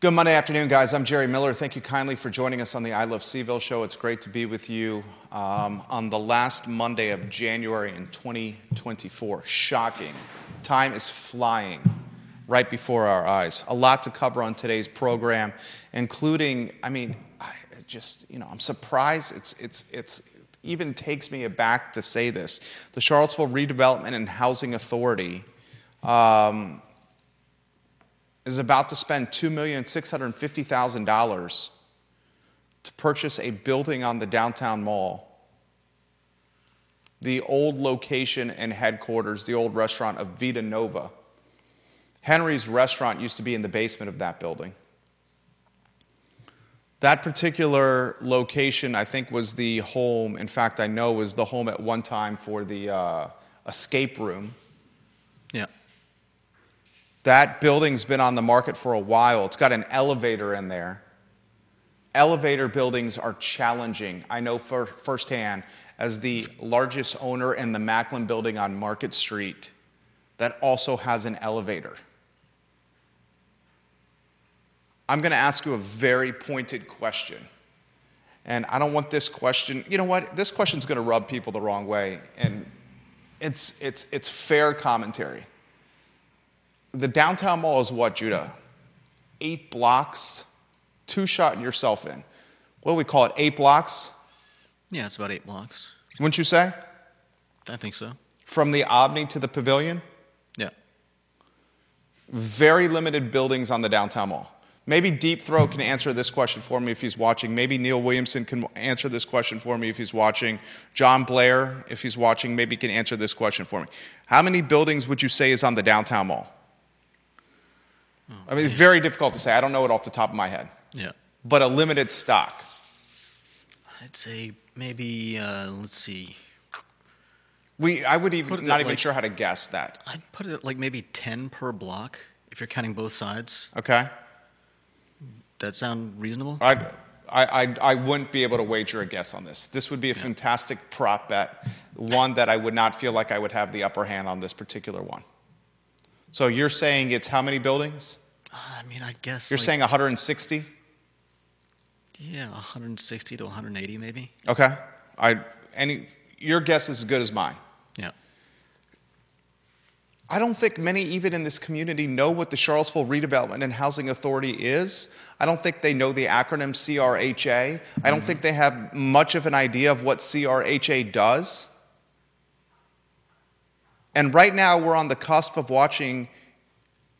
Good Monday afternoon, guys. I'm Jerry Miller. Thank you kindly for joining us on the I Love CVille show. It's great to be with you um, on the last Monday of January in 2024. Shocking. Time is flying right before our eyes. A lot to cover on today's program, including, I mean, I just, you know, I'm surprised it's, it's, it's, even takes me aback to say this. The Charlottesville Redevelopment and Housing Authority um, is about to spend $2,650,000 to purchase a building on the downtown mall, the old location and headquarters, the old restaurant of Vita Nova. Henry's restaurant used to be in the basement of that building. That particular location, I think, was the home, in fact, I know was the home at one time for the uh, escape room. That building's been on the market for a while. It's got an elevator in there. Elevator buildings are challenging. I know for, firsthand as the largest owner in the Macklin building on Market Street that also has an elevator. I'm going to ask you a very pointed question. And I don't want this question, you know what? This question's going to rub people the wrong way. And it's, it's, it's fair commentary the downtown mall is what, Judah? Eight blocks, two shot yourself in. What do we call it? Eight blocks? Yeah, it's about eight blocks. Wouldn't you say? I think so. From the Omni to the Pavilion? Yeah. Very limited buildings on the downtown mall. Maybe Deep Throat can answer this question for me if he's watching. Maybe Neil Williamson can answer this question for me if he's watching. John Blair, if he's watching, maybe can answer this question for me. How many buildings would you say is on the downtown mall? I mean, it's very difficult to say. I don't know it off the top of my head. Yeah. But a limited stock. I'd say maybe, uh, let's see. We, I would even not even like- sure how to guess that. I'd put it at like maybe 10 per block if you're counting both sides. Okay, That sound reasonable? I, I, I, I wouldn't be able to wager a guess on this. This would be a fantastic prop bet, one that I would not feel like I would have the upper hand on this particular one. So you're saying it's how many buildings? I mean, I'd guess. You're like- saying 160? Yeah, 160 to 180 maybe. Okay, I any your guess is as good as mine. Yeah. I don't think many, even in this community, know what the Charlottesville Redevelopment and Housing Authority is. I don't think they know the acronym CRHA. I don't mm-hmm. think they have much of an idea of what CRHA does. And right now, we're on the cusp of watching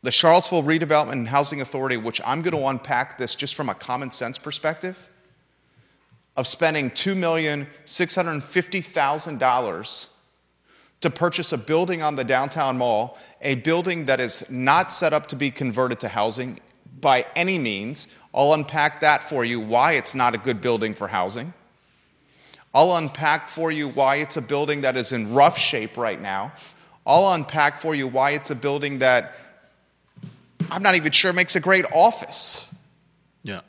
the Charlottesville Redevelopment and Housing Authority, which I'm going to unpack this just from a common sense perspective, of spending $2,650,000 to purchase a building on the downtown mall, a building that is not set up to be converted to housing by any means. I'll unpack that for you why it's not a good building for housing. I'll unpack for you why it's a building that is in rough shape right now. I'll unpack for you why it's a building that I'm not even sure makes a great office Yeah.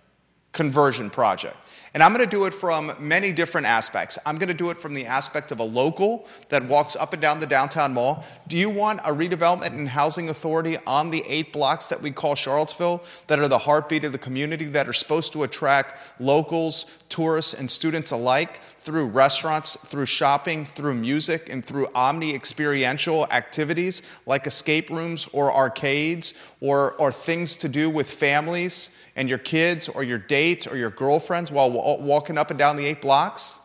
conversion project. And I'm going to do it from many different aspects. I'm going to do it from the aspect of a local that walks up and down the downtown mall. Do you want a redevelopment and housing authority on the eight blocks that we call Charlottesville that are the heartbeat of the community that are supposed to attract locals, tourists, and students alike through restaurants, through shopping, through music, and through omni experiential activities like escape rooms or arcades or, or things to do with families and your kids or your date or your girlfriends while wa- walking up and down the eight blocks?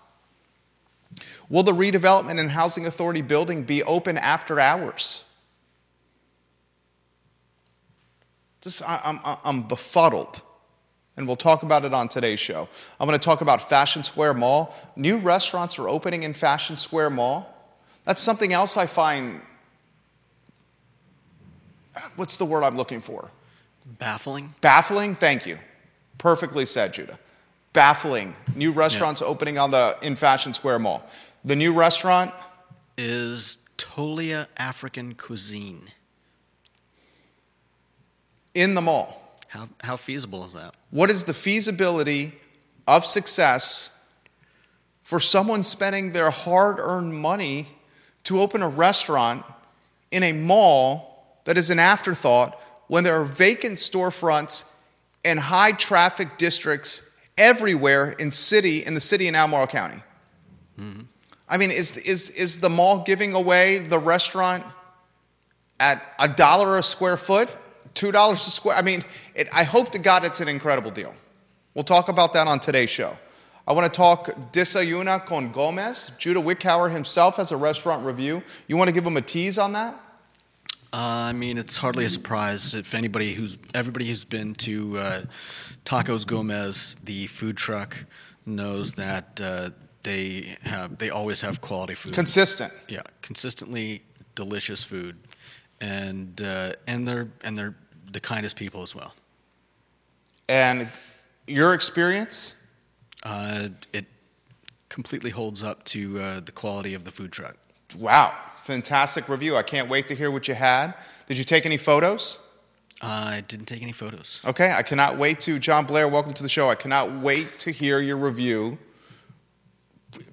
Will the redevelopment and housing authority building be open after hours? Just, I'm, I'm befuddled. And we'll talk about it on today's show. I'm going to talk about Fashion Square Mall. New restaurants are opening in Fashion Square Mall. That's something else I find. What's the word I'm looking for? Baffling. Baffling? Thank you. Perfectly said, Judah. Baffling. New restaurants opening on the in Fashion Square Mall. The new restaurant, Is Tolia African cuisine. in the mall. How, how feasible is that? What is the feasibility of success for someone spending their hard earned money to open a restaurant in a mall that is an afterthought when there are vacant storefronts and high traffic districts everywhere in city in the city in Albemarle County. Mm-hmm. I mean, is, is, is the mall giving away the restaurant at a dollar a square foot, two dollars a square? I mean, it, I hope to God it's an incredible deal. We'll talk about that on today's show. I want to talk Desayuna con Gomez. Judah Wickhauer himself has a restaurant review. You want to give him a tease on that? Uh, I mean, it's hardly a surprise if anybody who's everybody who's been to uh, Tacos Gomez, the food truck, knows that uh, they have they always have quality food. Consistent. yeah, consistently delicious food, and uh, and they're and they're the kindest people as well. And your experience? Uh, it completely holds up to uh, the quality of the food truck. Wow, fantastic review. I can't wait to hear what you had. Did you take any photos? I didn't take any photos. Okay, I cannot wait to, John Blair, welcome to the show. I cannot wait to hear your review.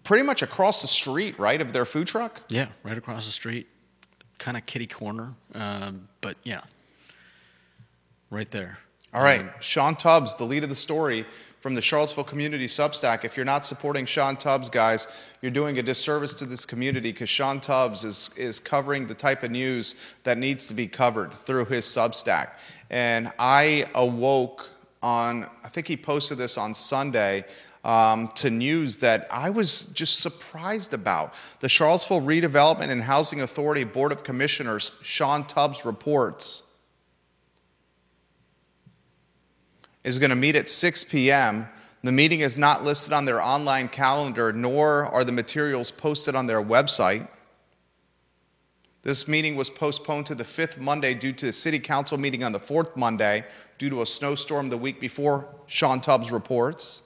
Pretty much across the street, right, of their food truck? Yeah, right across the street, kind of kitty corner, um, but yeah, right there. All right, Sean Tubbs, the lead of the story from the Charlottesville Community Substack. If you're not supporting Sean Tubbs, guys, you're doing a disservice to this community because Sean Tubbs is, is covering the type of news that needs to be covered through his Substack. And I awoke on, I think he posted this on Sunday. Um, to news that I was just surprised about. The Charlottesville Redevelopment and Housing Authority Board of Commissioners, Sean Tubbs reports is going to meet at 6 p.m. The meeting is not listed on their online calendar, nor are the materials posted on their website. This meeting was postponed to the fifth Monday due to the city council meeting on the fourth Monday due to a snowstorm the week before, Sean Tubbs reports.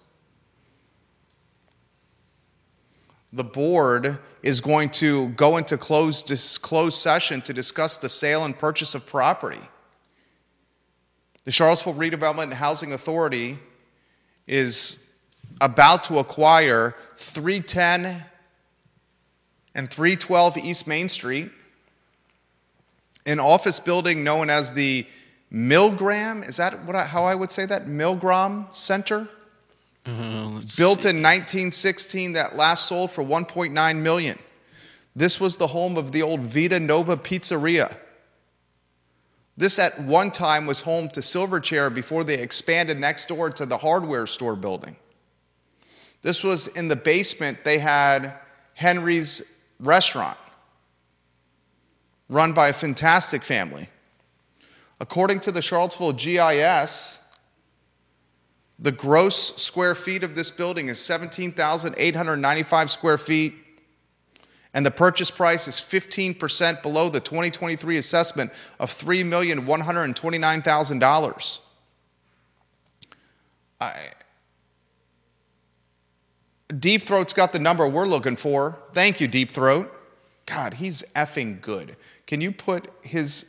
The board is going to go into closed, closed session to discuss the sale and purchase of property. The Charlottesville Redevelopment and Housing Authority is about to acquire 310 and 312 East Main Street, an office building known as the Milgram. Is that what I, how I would say that? Milgram Center? Uh, Built see. in 1916 that last sold for 1.9 million. This was the home of the old Vita Nova Pizzeria. This at one time was home to Silverchair before they expanded next door to the hardware store building. This was in the basement, they had Henry's restaurant, run by a fantastic family. According to the Charlottesville GIS, the gross square feet of this building is 17,895 square feet and the purchase price is 15% below the 2023 assessment of $3,129,000. I- Deep Throat's got the number we're looking for. Thank you, Deep Throat. God, he's effing good. Can you put his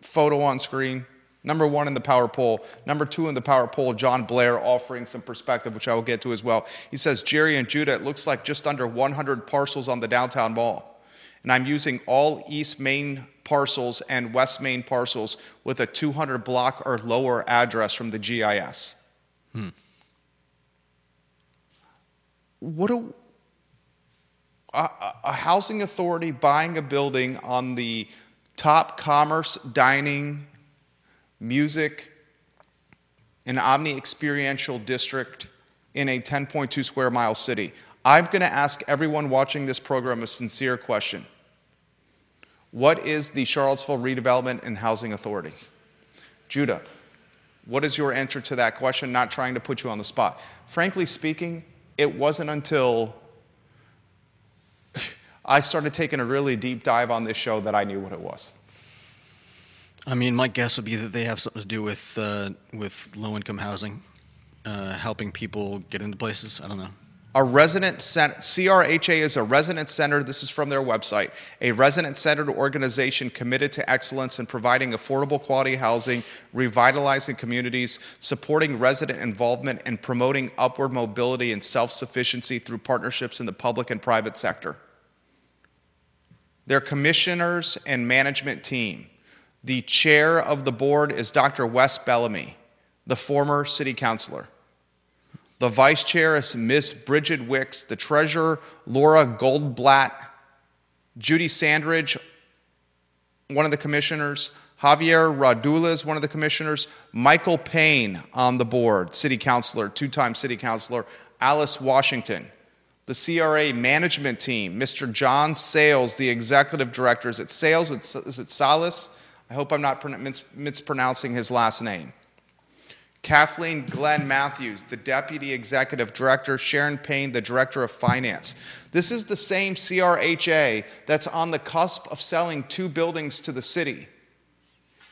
photo on screen? Number one in the power poll. Number two in the power poll, John Blair offering some perspective, which I will get to as well. He says, Jerry and Judah, it looks like just under 100 parcels on the downtown mall. And I'm using all East Main parcels and West Main parcels with a 200 block or lower address from the GIS. Hmm. What a, a, a housing authority buying a building on the top commerce, dining, music, an omni experiential district in a 10.2 square mile city. I'm going to ask everyone watching this program a sincere question. What is the Charlottesville Redevelopment and Housing Authority? Judah, what is your answer to that question? Not trying to put you on the spot. Frankly speaking, it wasn't until I started taking a really deep dive on this show that I knew what it was. I mean, my guess would be that they have something to do with uh, with low income housing, uh, helping people get into places. I don't know. A resident center, CRHA is a resident center. this is from their website, a resident centered organization committed to excellence in providing affordable quality housing, revitalizing communities, supporting resident involvement, and promoting upward mobility and self sufficiency through partnerships in the public and private sector. Their commissioners and management team. The chair of the board is Dr. Wes Bellamy. the former city councilor. The vice chair is Miss Bridget Wicks, the treasurer, Laura Goldblatt, Judy Sandridge, one of the commissioners, Javier Radula is one of the commissioners, Michael Payne on the board, city councilor, two time city councilor, Alice Washington. The CRA management team, Mr. John Sales, the executive director. Is it Sales? Is it Salas? I hope I'm not mispronouncing his last name. Kathleen Glenn Matthews, the Deputy Executive Director, Sharon Payne, the Director of Finance. This is the same CRHA that's on the cusp of selling two buildings to the city.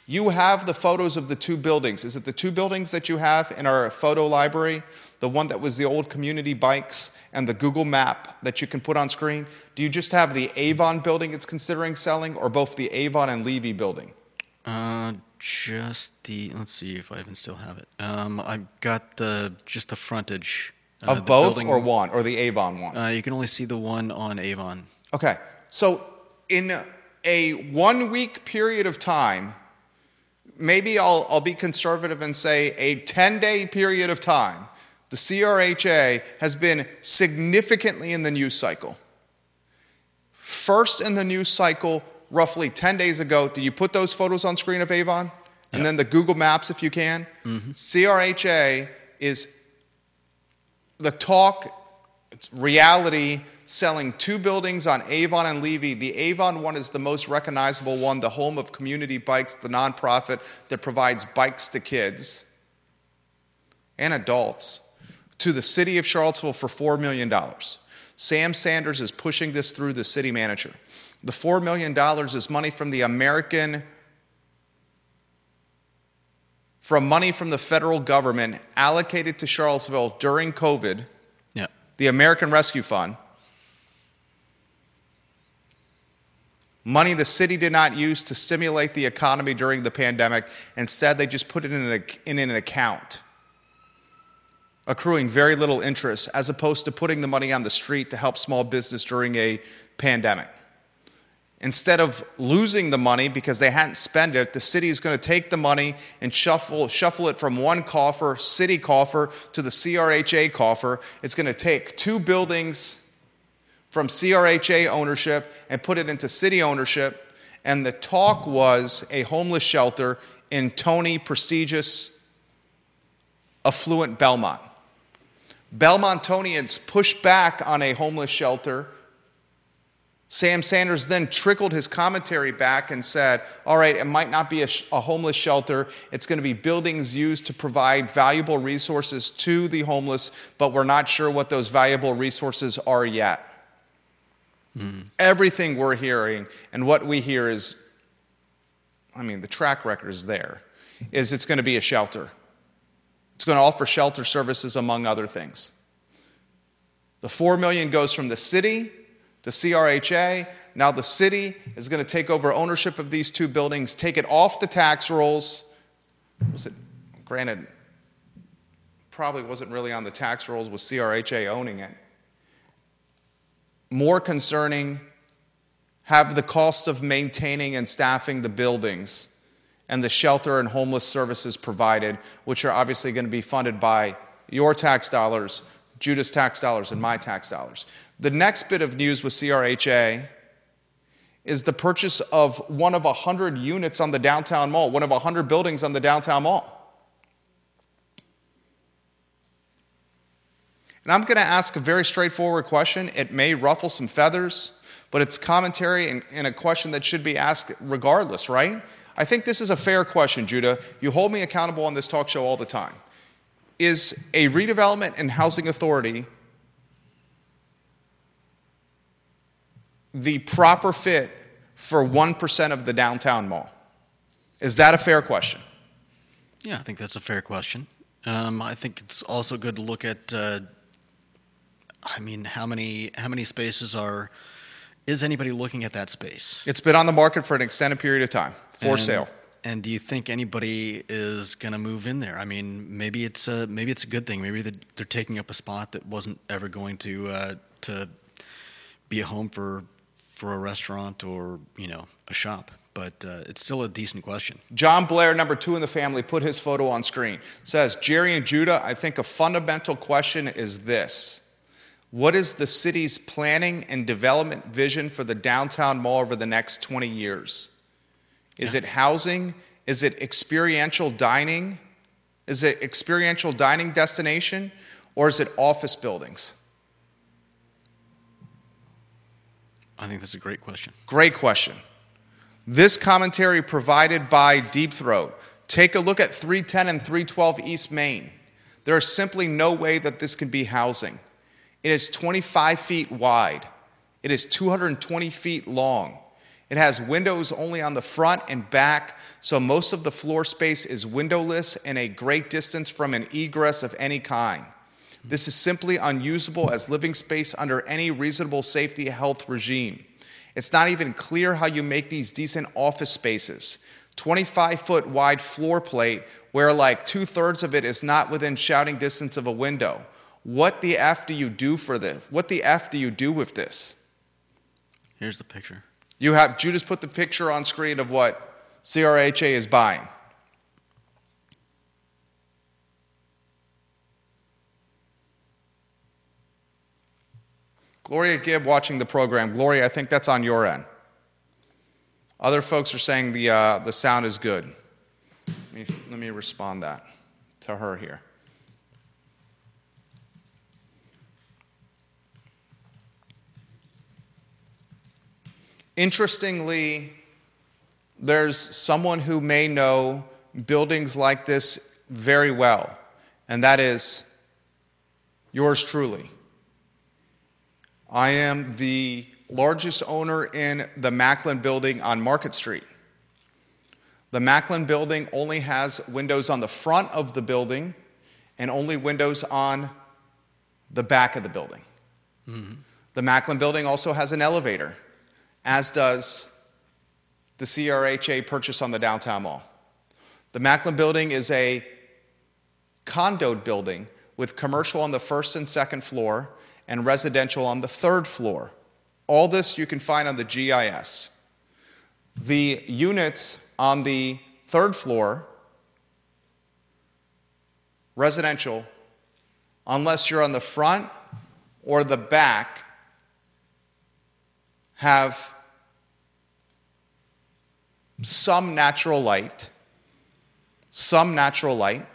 You have the photos of the two buildings. Is it the two buildings that you have in our photo library? The one that was the old community bikes and the Google map that you can put on screen? Do you just have the Avon building it's considering selling or both the Avon and Levy building? Uh, just the. Let's see if I even still have it. Um, I've got the just the frontage uh, of both building, or one or the Avon one. Uh, you can only see the one on Avon. Okay, so in a one week period of time, maybe I'll I'll be conservative and say a ten day period of time. The CRHA has been significantly in the news cycle. First in the news cycle roughly 10 days ago. Do you put those photos on screen of Avon? And yep. then the Google Maps if you can. Mm-hmm. CRHA is the talk, it's reality, selling two buildings on Avon and Levy. The Avon one is the most recognizable one, the home of Community Bikes, the nonprofit that provides bikes to kids and adults to the city of Charlottesville for $4 million. Sam Sanders is pushing this through the city manager. The $4 million is money from the American, from money from the federal government allocated to Charlottesville during COVID, yeah. the American Rescue Fund. Money the city did not use to stimulate the economy during the pandemic. Instead, they just put it in an, in an account, accruing very little interest, as opposed to putting the money on the street to help small business during a pandemic. Instead of losing the money because they hadn't spent it, the city is going to take the money and shuffle, shuffle it from one coffer, city coffer, to the CRHA coffer. It's going to take two buildings from CRHA ownership and put it into city ownership. And the talk was a homeless shelter in Tony, prestigious, affluent Belmont. Belmontonians pushed back on a homeless shelter Sam Sanders then trickled his commentary back and said, All right, it might not be a, sh- a, homeless shelter. It's going to be buildings used to provide valuable resources to the homeless, but we're not sure what those valuable resources are yet. Mm. Everything we're hearing and what we hear is, I mean, the track record is there, is it's going to be a shelter. It's going to offer shelter services, among other things. The 4 million goes from the city to CRHA. Now the city is going to take over ownership of these two buildings, take it off the tax rolls. Was it, granted, probably wasn't really on the tax rolls with CRHA owning it. More concerning, have the cost of maintaining and staffing the buildings and the shelter and homeless services provided, which are obviously going to be funded by your tax dollars, Judah's tax dollars, and my tax dollars. The next bit of news with CRHA is the purchase of one of 100 units on the downtown mall, one of 100 buildings on the downtown mall. And I'm going to ask a very straightforward question. It may ruffle some feathers, but it's commentary and, and, a question that should be asked regardless, right? I think this is a fair question, Judah. You hold me accountable on this talk show all the time. Is a redevelopment and housing authority the proper fit for 1% of the downtown mall? Is that a fair question? Yeah, I think that's a fair question. Um, I think it's also good to look at. Uh, I mean, how many how many spaces are? Is anybody looking at that space? It's been on the market for an extended period of time for and, sale. And do you think anybody is going to move in there? I mean, maybe it's a maybe it's a good thing. Maybe they're taking up a spot that wasn't ever going to uh, to be a home for for a restaurant or you know a shop. but uh, it's still a decent question. John Blair, number two in the family, put his photo on screen. Says, Jerry and Judah, I think a fundamental question is this What is the city's planning and development vision for the downtown mall over the next 20 years? Is it housing? Is it experiential dining? Is it experiential dining destination? Or is it office buildings? I think that's a great question. Great question. This commentary provided by Deep Throat. Take a look at 310 and 312 East Main. There is simply no way that this can be housing. It is 25 feet wide. It is 220 feet long. It has windows only on the front and back, so most of the floor space is windowless and a great distance from an egress of any kind. This is simply unusable as living space under any reasonable safety health regime. It's not even clear how you make these decent office spaces. 25 foot wide floor plate where like two thirds of it is not within shouting distance of a window. What the F do you do for this? What the F do you do with this? Here's the picture. You have Judas put the picture on screen of what CRHA is buying. Gloria Gibb watching the program. Gloria, I think that's on your end. Other folks are saying the, uh, the sound is good. Let me, let me respond that to her here. Interestingly, there's someone who may know buildings like this very well, and that is yours truly. I am the largest owner in the Macklin building on Market Street. The Macklin building only has windows on the front of the building and only windows on the back of the building. Mm-hmm. The Macklin building also has an elevator as does the CRHA purchase on the downtown mall. The Macklin building is a condoed building with commercial on the first and second floor and residential on the third floor. All this you can find on the GIS. The units on the third floor, residential, unless you're on the front or the back, have some natural light, some natural light.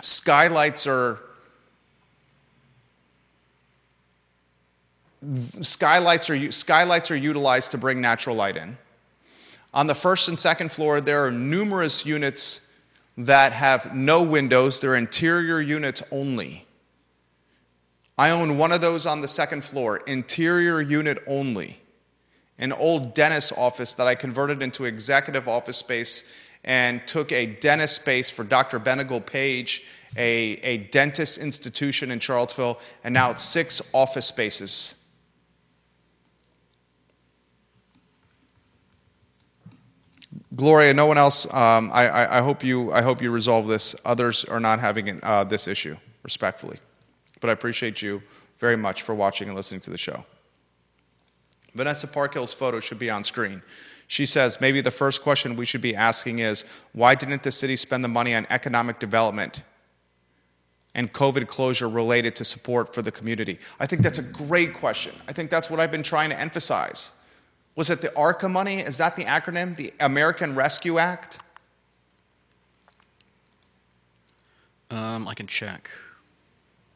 Skylights are skylights are skylights are utilized to bring natural light in. On the first and second floor, there are numerous units that have no windows. They're interior units only. I own one of those on the second floor, interior unit only an old dentist office that I converted into executive office space and took a dentist space for Dr. Benegal Page, a, a dentist institution in Charlottesville, and now it's six office spaces. Gloria, no one else. Um, I, I, I, hope you. I hope you resolve this. Others are not having uh, this issue, respectfully. But I appreciate you very much for watching and listening to the show. Vanessa Parkhill's photo should be on screen. She says maybe the first question we should be asking is why didn't the city spend the money on economic development and COVID closure related to support for the community? I think that's a great question. I think that's what I've been trying to emphasize. Was it the ARCA money? Is that the acronym? The American Rescue Act? Um, I can check.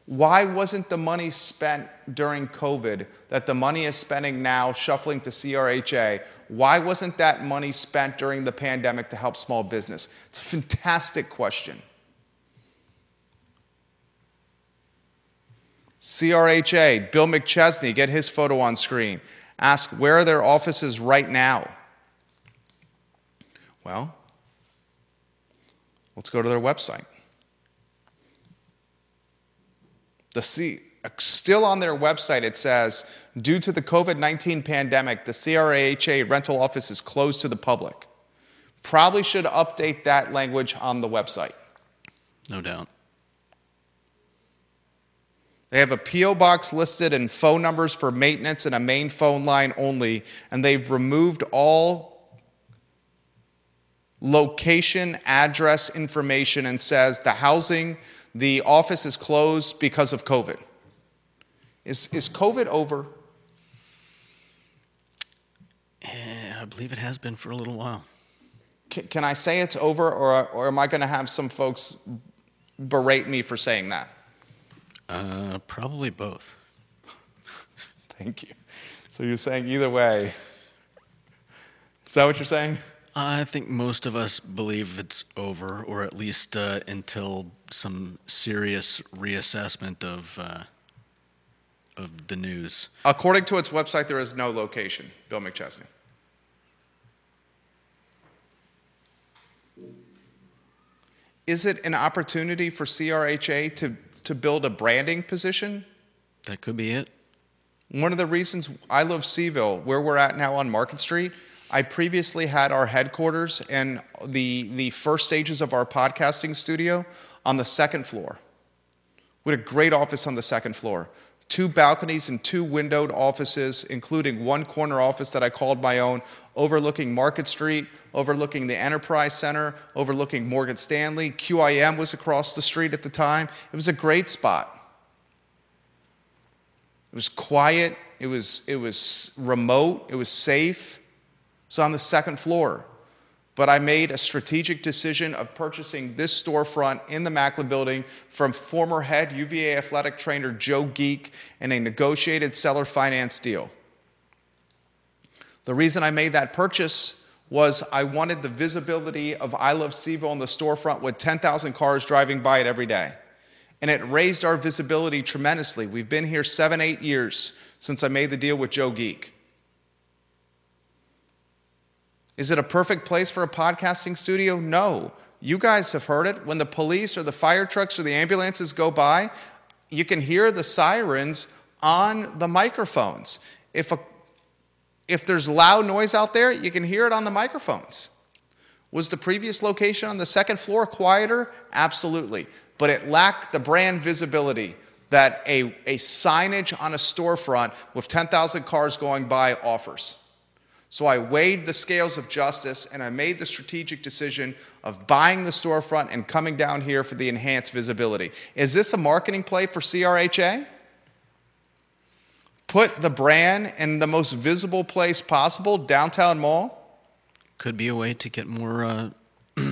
Why wasn't the money spent during COVID that the money is spending now shuffling to CRHA? Why wasn't that money spent during the pandemic to help small business? It's a fantastic question. CRHA, Bill McChesney, get his photo on screen. Ask where are their offices right now? Well, let's go to their website. The C, still on their website, it says, due to the COVID 19 pandemic, the CRHA rental office is closed to the public. Probably should update that language on the website. No doubt. They have a P.O. box listed and phone numbers for maintenance and a main phone line only, and they've removed all location, address information, and says the housing, the office is closed because of COVID. Is, is COVID over? Eh, I believe it has been for a little while. Can, can I say it's over, or, or am I going to have some folks berate me for saying that? Uh, probably both. Thank you. So you're saying either way. Is that what you're saying? I think most of us believe it's over, or at least uh, until some serious reassessment of uh, of the news. According to its website, there is no location. Bill McChesney. Is it an opportunity for CRHA to, to build a branding position? That could be it. One of the reasons I Love CVille, where we're at now on Market Street, I previously had our headquarters and the, the first stages of our podcasting studio on the second floor. We had a great office on the second floor two balconies and two windowed offices, including one corner office that I called my own, overlooking Market Street, overlooking the Enterprise Center, overlooking Morgan Stanley. QIM was across the street at the time. It was a great spot. It was quiet, it was, it was remote, it was safe. It was on the second floor but I made a strategic decision of purchasing this storefront in the Macklin building from former head UVA athletic trainer Joe Gieck in a negotiated seller finance deal. The reason I made that purchase was I wanted the visibility of I Love CVille in the storefront with 10,000 cars driving by it every day. And it raised our visibility tremendously. We've been here seven, eight years since I made the deal with Joe Gieck. Is it a perfect place for a podcasting studio? No. You guys have heard it. When the police or the fire trucks or the ambulances go by, you can hear the sirens on the microphones. If, a, if there's loud noise out there, you can hear it on the microphones. Was the previous location on the second floor quieter? Absolutely. But it lacked the brand visibility that a, a signage on a storefront with 10,000 cars going by offers. So I weighed the scales of justice and I made the strategic decision of buying the storefront and coming down here for the enhanced visibility. Is this a marketing play for CRHA? Put the brand in the most visible place possible, downtown mall? Could be a way to get more uh,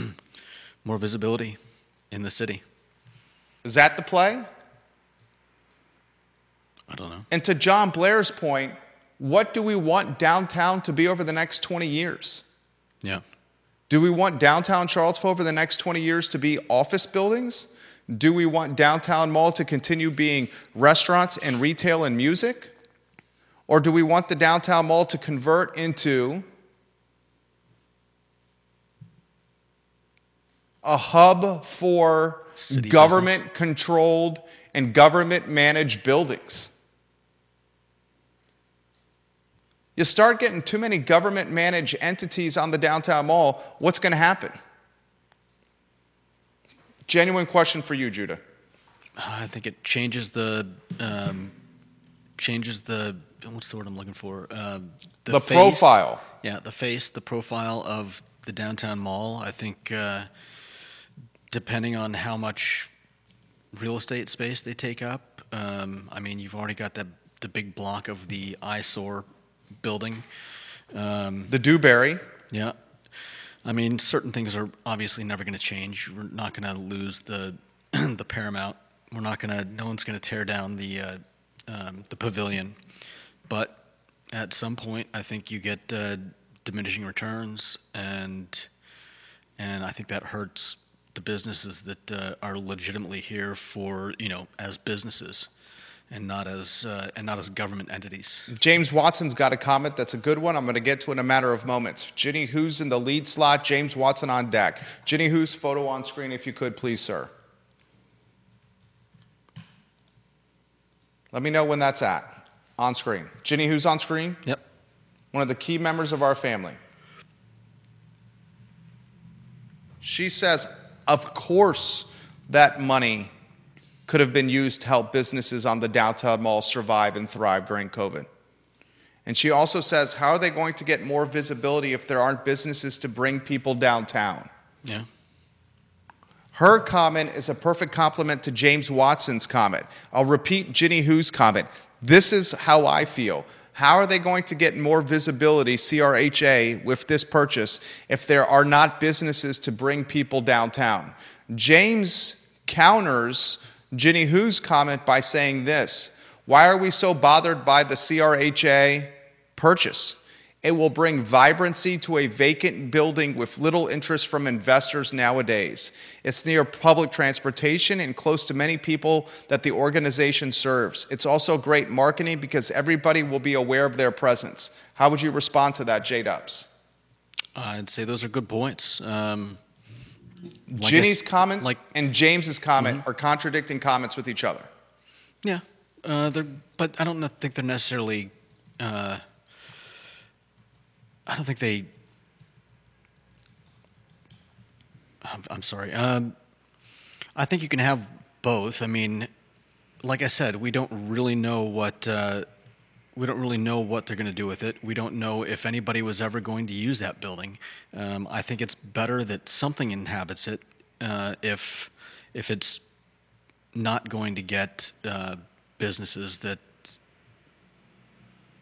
more visibility in the city. Is that the play? I don't know. And to John Blair's point, what do we want downtown to be over the next 20 years? Yeah. Do we want downtown Charlottesville over the next 20 years to be office buildings? Do we want downtown mall to continue being restaurants and retail and music? Or do we want the downtown mall to convert into a hub for government controlled and government managed buildings? You start getting too many government managed entities on the downtown mall, what's going to happen? Genuine question for you, Judah. I think it changes the um, changes the what's the word I'm looking for? Uh, the, the face, profile. Yeah, the face, the profile of the downtown mall. I think uh, depending on how much real estate space they take up. Um, I mean, you've already got that the big block of the eyesore building. Um, the Dewberry. Yeah. I mean, certain things are obviously never going to change. We're not going to lose the the Paramount. We're not going to. No one's going to tear down the uh, um, the pavilion. But at some point, I think you get uh, diminishing returns, and and I think that hurts the businesses that uh, are legitimately here for you know as businesses and not as uh, and not as government entities. James Watson's got a comment that's a good one. I'm going to get to in a matter of moments. Ginny Hu's in the lead slot. James Watson on deck. Ginny Hu's photo on screen, if you could, please, sir. Let me know when that's at on screen. Ginny Hu's on screen. Yep. One of the key members of our family. She says, of course, that money could have been used to help businesses on the downtown mall survive and thrive during COVID. And she also says, How are they going to get more visibility if there aren't businesses to bring people downtown? Yeah. Her comment is a perfect complement to James Watson's comment. I'll repeat Ginny Hu's comment. This is how I feel. How are they going to get more visibility, CRHA, with this purchase if there are not businesses to bring people downtown? James counters Ginny Hu's comment by saying this Why are we so bothered by the CRHA purchase? It will bring vibrancy to a vacant building with little interest from investors nowadays. It's near public transportation and close to many people that the organization serves. It's also great marketing because everybody will be aware of their presence. How would you respond to that, J Dubs? I'd say those are good points. Um, like Ginny's comment like, and James's comment mm-hmm. are contradicting comments with each other. Yeah, uh, but I don't think they're necessarily. Uh, I don't think they. I'm, I'm sorry. Um, I think you can have both. I mean, like I said, we don't really know what uh, we don't really know what they're going to do with it. We don't know if anybody was ever going to use that building. Um, I think it's better that something inhabits it uh, if if it's not going to get uh, businesses that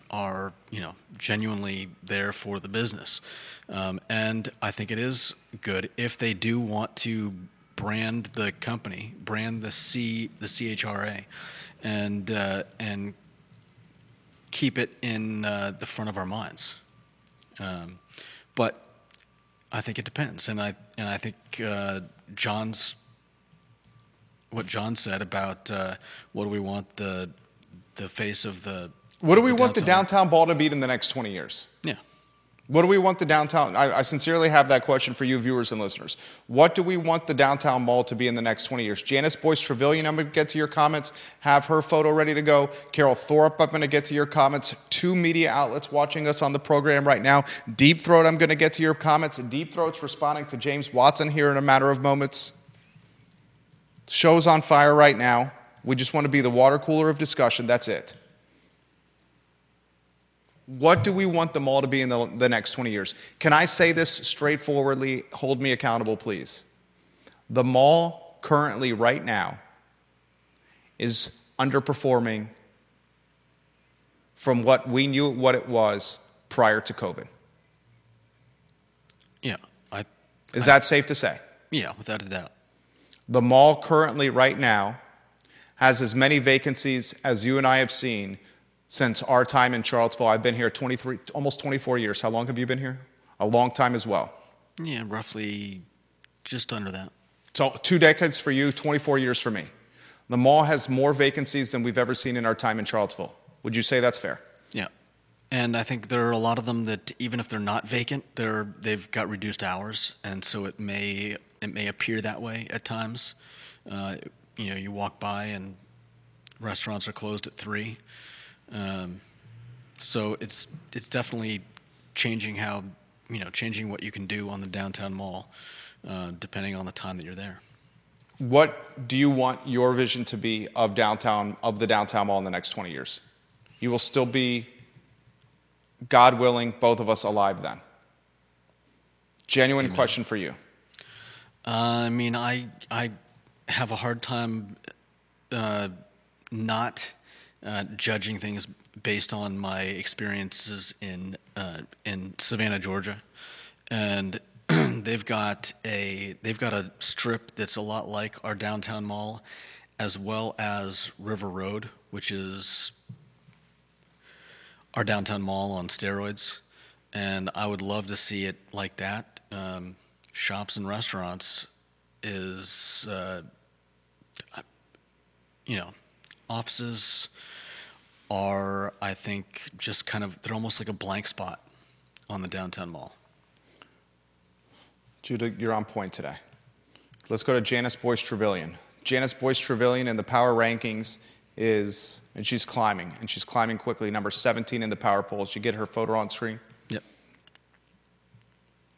are you know genuinely there for the business, um, and I think it is good if they do want to brand the company, brand the C the CHRA, and uh, and keep it in uh, the front of our minds. Um, but I think it depends, and I and I think uh, John's what John said about uh, what do we want the the face of the what do we want downtown. the downtown ball to be in the next 20 years? Yeah. What do we want the downtown? I, I, sincerely have that question for you, viewers and listeners. What do we want the downtown mall to be in the next 20 years? Janice Boyce Trevelyan, I'm going to get to your comments, have her photo ready to go. Carol Thorpe, I'm going to get to your comments. Two media outlets watching us on the program right now. Deep Throat, I'm going to get to your comments. Deep Throat's responding to James Watson here in a matter of moments. Show's on fire right now. We just want to be the water cooler of discussion. That's it. What do we want the mall to be in the, the next 20 years? Can I say this straightforwardly? Hold me accountable, please. The mall currently, right now, is underperforming from what we knew what it was prior to COVID. Yeah. I, is I, that safe to say? Yeah, without a doubt. The mall currently, right now, has as many vacancies as you and I have seen since our time in Charlottesville. I've been here 23, almost 24 years. How long have you been here? A long time as well. Yeah, roughly just under that. So, two decades for you, 24 years for me. The mall has more vacancies than we've ever seen in our time in Charlottesville. Would you say that's fair? Yeah. And I think there are a lot of them that even if they're not vacant, they're they've got reduced hours, and so it may it may appear that way at times. Uh, you know, you walk by and restaurants are closed at three. Um, so it's it's definitely changing how you know changing what you can do on the downtown mall, uh, depending on the time that you're there. What do you want your vision to be of downtown of the downtown mall in the next 20 years? You will still be, God willing, both of us alive then. Genuine Amen. question for you. Uh, I mean, I I have a hard time uh, not uh, judging things based on my experiences in uh, in Savannah, Georgia, and they've got a they've got a strip that's a lot like our downtown mall, as well as River Road, which is our downtown mall on steroids, and I would love to see it like that. Um, shops and restaurants is, uh, you know, offices are, I think, just kind of, they're almost like a blank spot on the downtown mall. Judah, you're on point today. Let's go to Janice Boyce Trevelyan. Janice Boyce Trevelyan in the power rankings is, and she's climbing, and she's climbing quickly, number 17 in the power polls. You get her photo on screen? Yep.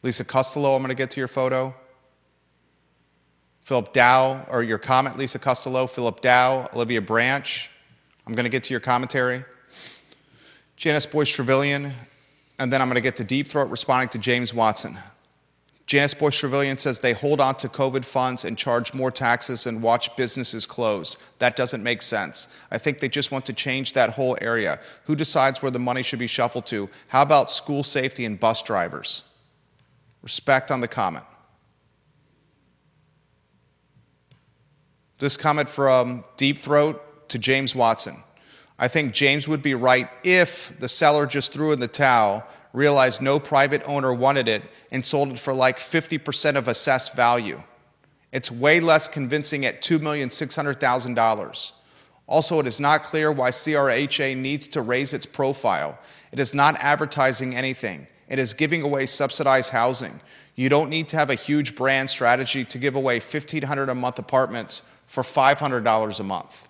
Lisa Costello, I'm going to get to your photo. Philip Dow, or your comment, Lisa Costello, Philip Dow, Olivia Branch. I'm going to get to your commentary. Janice Boyce Trevillion, and then I'm going to get to Deep Throat responding to James Watson. Janice Boyce Trevillion says they hold on to COVID funds and charge more taxes and watch businesses close. That doesn't make sense. I think they just want to change that whole area. Who decides where the money should be shuffled to? How about school safety and bus drivers? Respect on the comment. This comment from Deep Throat to James Watson. I think James would be right if the seller just threw in the towel, realized no private owner wanted it, and sold it for like 50% of assessed value. It's way less convincing at $2,600,000. Also, it is not clear why CRHA needs to raise its profile. It is not advertising anything, it is giving away subsidized housing. You don't need to have a huge brand strategy to give away 1500 a month apartments for $500 a month.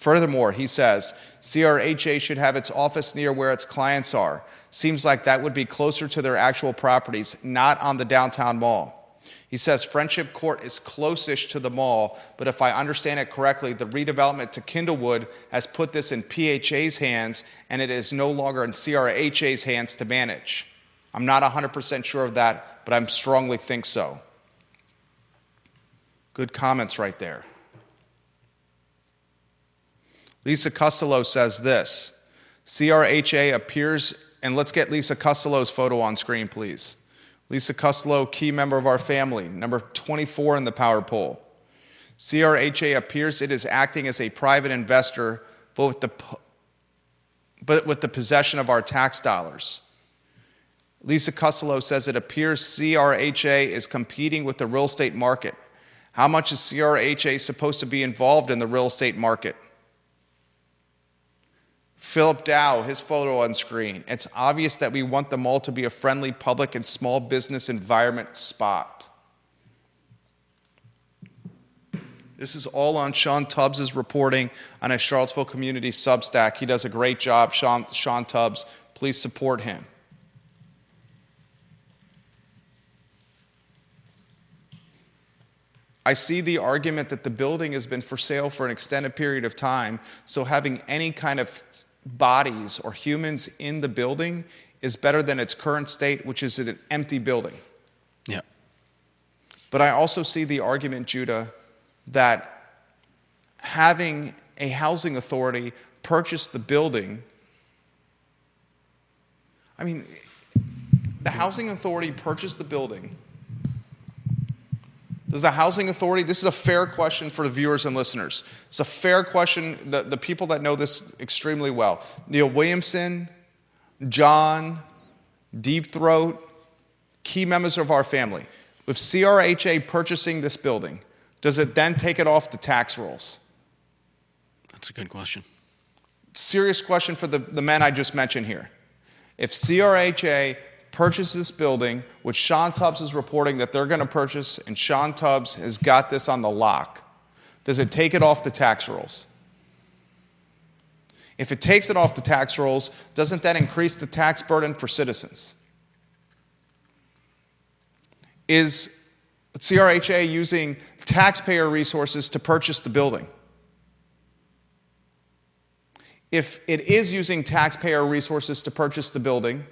Furthermore, he says CRHA should have its office near where its clients are. Seems like that would be closer to their actual properties, not on the downtown mall. He says Friendship Court is closest to the mall, but if I understand it correctly, the redevelopment to Kindlewood has put this in PHA's hands and it is no longer in CRHA's hands to manage. I'm not 100% sure of that, but I strongly think so. Good comments right there. Lisa Costello says this CRHA appears, and let's get Lisa Costello's photo on screen, please. Lisa Costello, key member of our family, number 24 in the power poll. CRHA appears it is acting as a private investor, but with the, but with the possession of our tax dollars. Lisa Costello says it appears CRHA is competing with the real estate market. How much is CRHA supposed to be involved in the real estate market? Philip Dow, his photo on screen. It's obvious that we want the mall to be a friendly public and small business environment spot. This is all on Sean Tubbs' reporting on a Charlottesville Community Substack. He does a great job, Sean, Sean Tubbs. Please support him. I see the argument that the building has been for sale for an extended period of time, so having any kind of bodies or humans in the building is better than its current state, which is an empty building. Yeah. But I also see the argument, Judah, that having a housing authority purchase the building, I mean, the housing authority purchased the building does the housing authority, this is a fair question for the viewers and listeners. It's a fair question, the, the people that know this extremely well. Neil Williamson, John, Deep Throat, key members of our family. With CRHA purchasing this building, does it then take it off the tax rolls? That's a good question. Serious question for the, the men I just mentioned here. If CRHA purchase this building, which Sean Tubbs is reporting that they're going to purchase, and Sean Tubbs has got this on the lock, does it take it off the tax rolls? If it takes it off the tax rolls, doesn't that increase the tax burden for citizens? Is CRHA using taxpayer resources to purchase the building? If it is using taxpayer resources to purchase the building,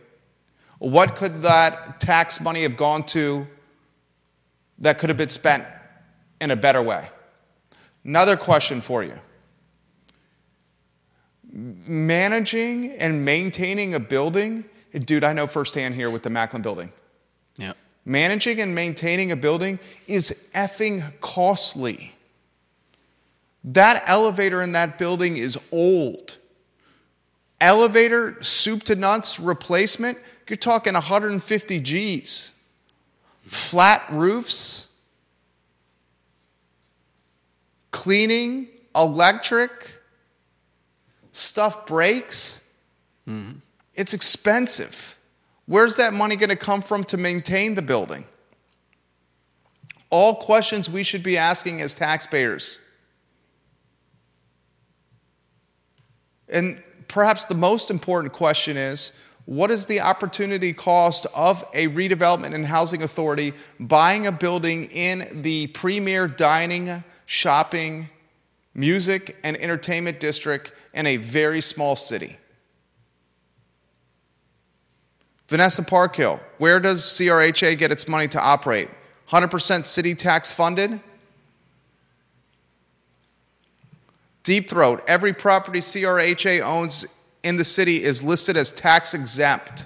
what could that tax money have gone to that could have been spent in a better way? Another question for you. Managing and maintaining a building, dude, I know firsthand here with the Macklin building. Yeah. Managing and maintaining a building is effing costly. That elevator in that building is old. Elevator, soup to nuts replacement, you're talking 150 G's. Flat roofs, cleaning, electric, stuff breaks. Mm-hmm. It's expensive. Where's that money going to come from to maintain the building? All questions we should be asking as taxpayers. And perhaps the most important question is what is the opportunity cost of a redevelopment and housing authority buying a building in the premier dining, shopping, music, and entertainment district in a very small city? Vanessa Parkhill, where does CRHA get its money to operate? 100% city tax funded? Deep Throat, every property CRHA owns in the city is listed as tax exempt.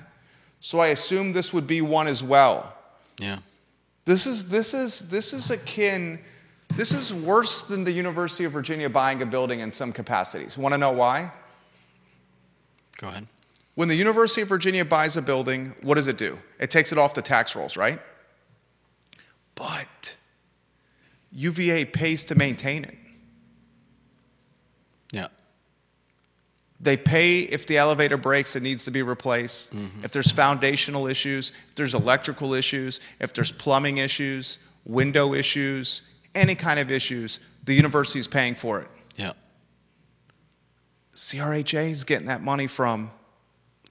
So I assume this would be one as well. Yeah. This is this is this is akin this is worse than the University of Virginia buying a building in some capacities. Want to know why? Go ahead. When the University of Virginia buys a building, what does it do? It takes it off the tax rolls, right? But UVA pays to maintain it. Yeah. They pay if the elevator breaks, it needs to be replaced. Mm-hmm. If there's foundational issues, if there's electrical issues, if there's plumbing issues, window issues, any kind of issues, the university is paying for it. Yeah. CRHA is getting that money from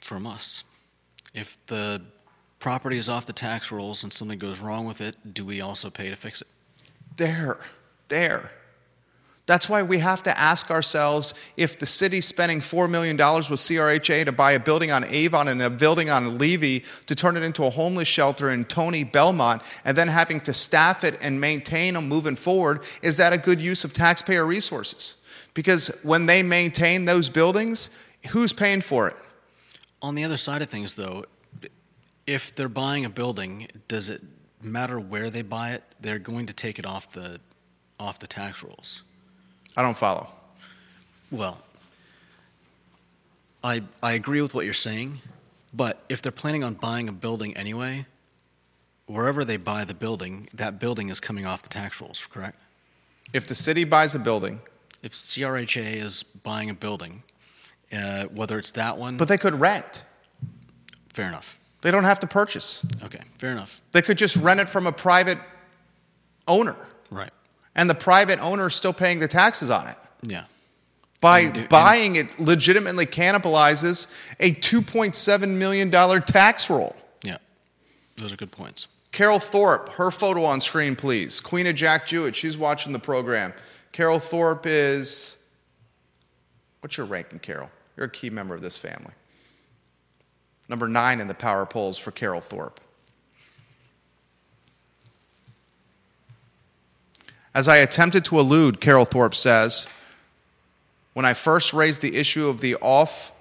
From us. If the property is off the tax rolls and something goes wrong with it, do we also pay to fix it? there, there. That's why we have to ask ourselves if the city's spending $4 million with CRHA to buy a building on Avon and a building on Levy to turn it into a homeless shelter in Tony Belmont and then having to staff it and maintain them moving forward, is that a good use of taxpayer resources? Because when they maintain those buildings, who's paying for it? On the other side of things, though, if they're buying a building, does it matter where they buy it? They're going to take it off the off the tax rolls. I don't follow. Well, I I agree with what you're saying, but if they're planning on buying a building anyway, wherever they buy the building, that building is coming off the tax rolls, correct? If the city buys a building, If CRHA is buying a building, uh, whether it's that one, but they could rent, fair enough. they don't have to purchase. Okay, fair enough. They could just rent it from a private owner, Right. And the private owner is still paying the taxes on it. Yeah. By do- buying it, legitimately cannibalizes a $2.7 million tax roll. Yeah. Those are good points. Carol Thorpe, her photo on screen, please. Queen of Jack Jouett, she's watching the program. Carol Thorpe is. What's your ranking, Carol? You're a key member of this family. Number nine in the power polls for Carol Thorpe. As I attempted to allude, Carol Thorpe says, when I first raised the issue of the off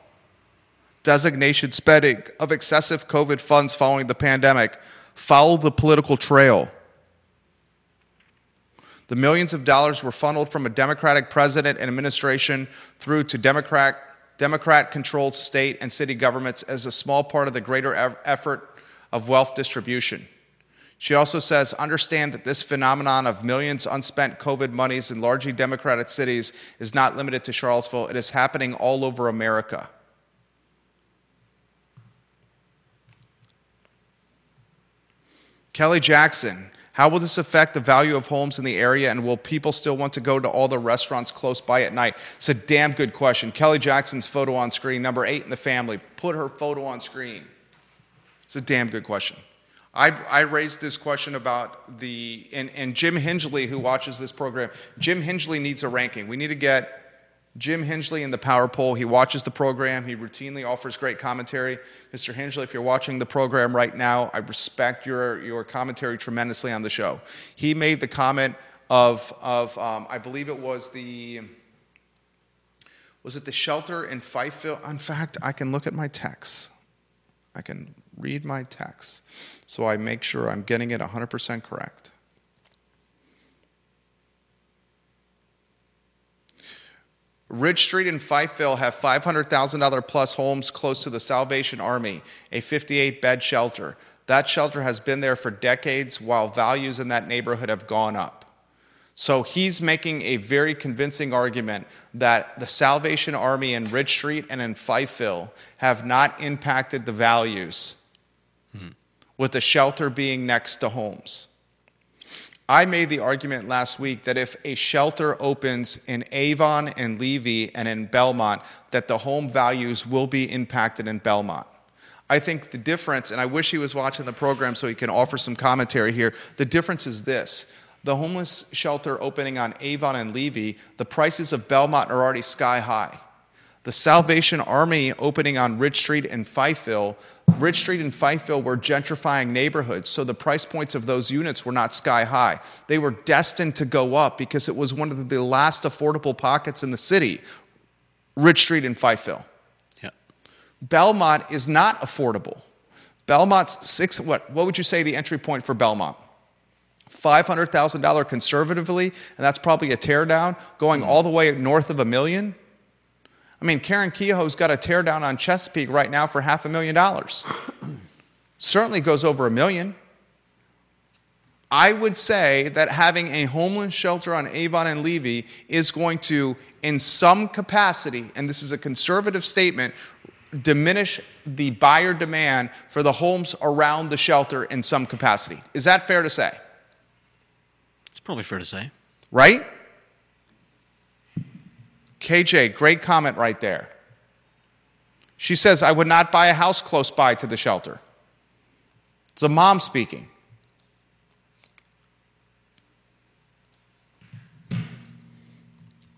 designation spending of excessive COVID funds following the pandemic, followed the political trail. The millions of dollars were funneled from a Democratic president and administration through to Democrat Democrat controlled state and city governments as a small part of the greater effort of wealth distribution. She also says, understand that this phenomenon of millions unspent COVID monies in largely Democratic cities is not limited to Charlottesville. It is happening all over America. Kelly Jackson, how will this affect the value of homes in the area and will people still want to go to all the restaurants close by at night? It's a damn good question. Kelly Jackson's photo on screen, number eight in the family. Put her photo on screen. It's a damn good question. I, I raised this question about the, and, and Jim Hingley, who watches this program, Jim Hingley needs a ranking. We need to get Jim Hingley in the power poll. He watches the program. He routinely offers great commentary. Mr. Hingley, if you're watching the program right now, I respect your, your commentary tremendously on the show. He made the comment of, of um, I believe it was the, was it the shelter in Fifeville? In fact, I can look at my text. I can read my text so I make sure I'm getting it 100% correct. Ridge Street and Fifeville have $500,000 plus homes close to the Salvation Army, a 58 bed shelter. That shelter has been there for decades while values in that neighborhood have gone up. So he's making a very convincing argument that the Salvation Army in Ridge Street and in Fifeville have not impacted the values with the shelter being next to homes. I made the argument last week that if a shelter opens in Avon and Levy and in Belmont, that the home values will be impacted in Belmont. I think the difference, and I wish he was watching the program so he can offer some commentary here. The difference is this the homeless shelter opening on Avon and Levy, the prices of Belmont are already sky high. The Salvation Army opening on Ridge Street in Fifeville. Ridge Street and Fifeville were gentrifying neighborhoods, so the price points of those units were not sky high. They were destined to go up because it was one of the last affordable pockets in the city, Ridge Street and Fifeville. Yeah. Belmont is not affordable. Belmont's six, what, what would you say the entry point for Belmont? $500,000 conservatively, and that's probably a teardown, going hmm. all the way north of a million. I mean, Karen Kehoe's got a teardown on Chesapeake right now for half a million dollars. Certainly goes over a million. I would say that having a homeless shelter on Avon and Levy is going to, in some capacity, and this is a conservative statement, diminish the buyer demand for the homes around the shelter in some capacity. Is that fair to say? It's probably fair to say. Right? KJ, great comment right there. She says, I would not buy a house close by to the shelter. It's a mom speaking.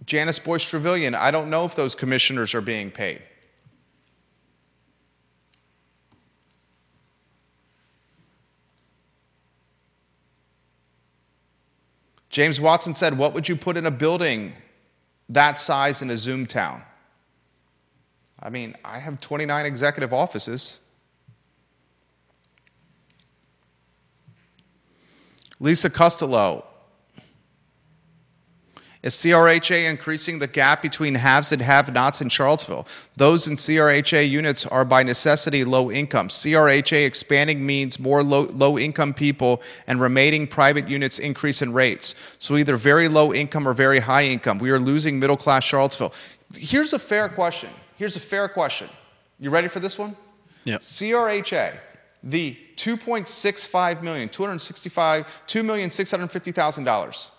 Janice Boyce Trevelyan, I don't know if those commissioners are being paid. James Watson said, What would you put in a building that size in a Zoom town? I mean, I have 29 executive offices. Lisa Costello, is CRHA increasing the gap between haves and have nots in Charlottesville? Those in CRHA units are by necessity low income. CRHA expanding means more low, low income people and remaining private units increase in rates. So either very low income or very high income. We are losing middle class Charlottesville. Here's a fair question. Here's a fair question. You ready for this one? Yeah. CRHA, the 2.65 million, 265, $2,650,000.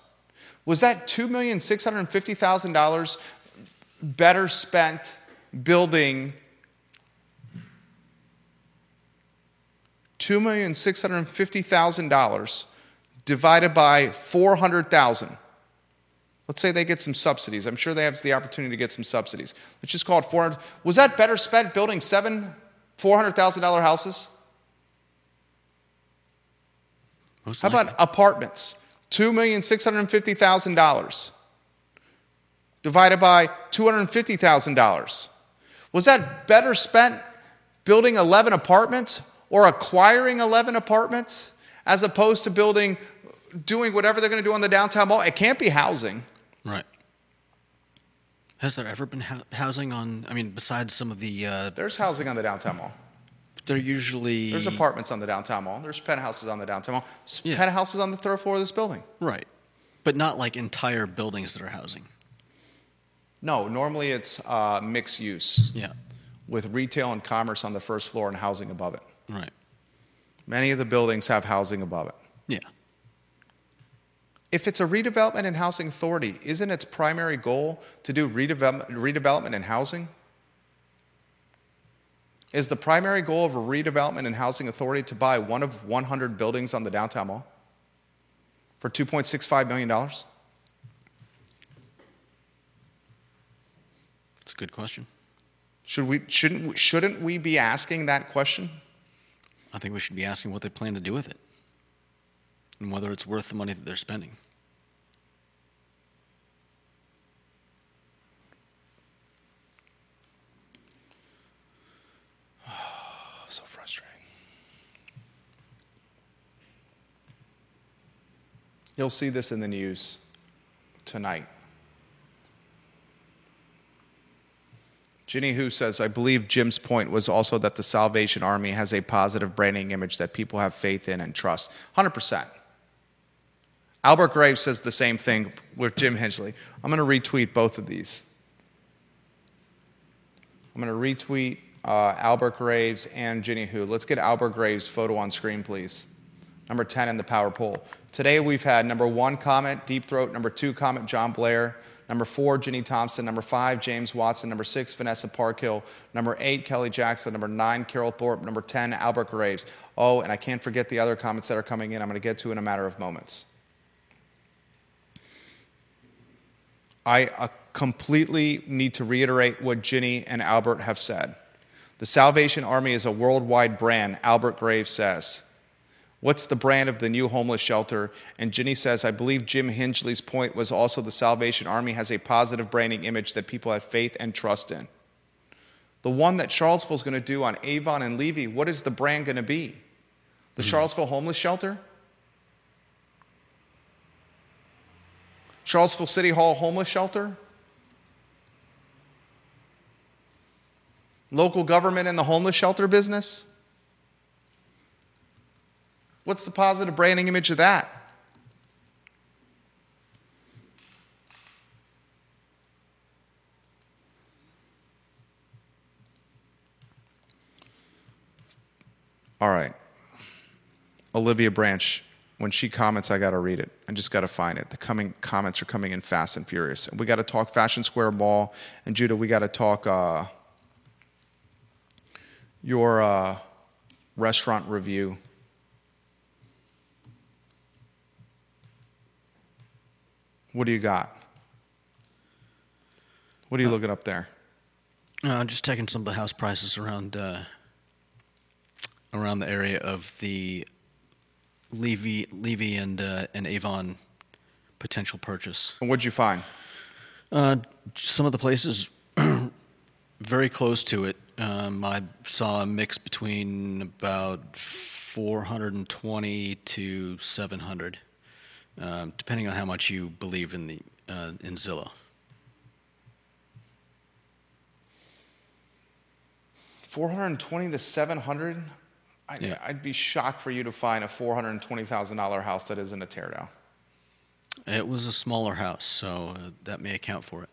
Was that $2,650,000 better spent building $2,650,000 divided by 400,000? Let's say they get some subsidies. I'm sure they have the opportunity to get some subsidies. Let's just call it 400. Was that better spent building seven $400,000 houses? Most How about apartments? $2,650,000 divided by $250,000. Was that better spent building 11 apartments or acquiring 11 apartments as opposed to building, doing whatever they're going to do on the downtown mall? It can't be housing. Right. Has there ever been housing on? I mean, besides some of the, uh, There's housing on the downtown mall. They're usually There's apartments on the downtown mall. There's penthouses on the downtown mall. There's Yeah. penthouses on the third floor of this building. right, but not like entire buildings that are housing. No, normally it's uh, mixed use Yeah. with retail and commerce on the first floor and housing above it. Right. Many of the buildings have housing above it. Yeah. If it's a redevelopment and housing authority, isn't its primary goal to do redevelopment, redevelopment and housing? Is the primary goal of a redevelopment and housing authority to buy one of 100 buildings on the downtown mall for $2.65 million? It's a good question. Should we, shouldn't, shouldn't we be asking that question? I think we should be asking what they plan to do with it and whether it's worth the money that they're spending. So frustrating. You'll see this in the news tonight. Ginny Hu says, I believe Jim's point was also that the Salvation Army has a positive branding image that people have faith in and trust. 100%. Albert Graves says the same thing with Jim Hingley. I'm going to retweet both of these. I'm going to retweet uh, Albert Graves and Ginny Hu. Let's get Albert Graves' photo on screen, please. Number 10 in the power poll. Today we've had number one comment, Deep Throat. Number two comment, John Blair. Number four, Ginny Thompson. Number five, James Watson. Number six, Vanessa Parkhill. Number eight, Kelly Jackson. Number nine, Carol Thorpe. Number 10, Albert Graves. Oh, and I can't forget the other comments that are coming in. I'm going to get to in a matter of moments. I uh, completely need to reiterate what Ginny and Albert have said. The Salvation Army is a worldwide brand, Albert Graves says. What's the brand of the new homeless shelter? And Ginny says, I believe Jim Hingley's point was also the Salvation Army has a positive branding image that people have faith and trust in. The one that Charlottesville is going to do on Avon and Levy, what is the brand going to be? The mm-hmm. Charlottesville Homeless Shelter? Charlottesville City Hall Homeless Shelter? Local government in the homeless shelter business? What's the positive branding image of that? All right. Olivia Branch, when she comments, I got to read it. I just got to find it. The coming comments are coming in fast and furious. And we got to talk Fashion Square Mall. And Judah, we got to talk uh, your uh, restaurant review. What do you got? What are you uh, looking up there? Uh, just checking some of the house prices around uh, around the area of the Levy, Levy and uh, and Avon potential purchase. And what'd you find? Uh, some of the places very close to it. Um, I saw a mix between about 420 to 700, um, depending on how much you believe in the uh, in Zillow. 420 to 700. I, yeah. I'd be shocked for you to find a $420,000 house that isn't a teardown. It was a smaller house, so uh, that may account for it.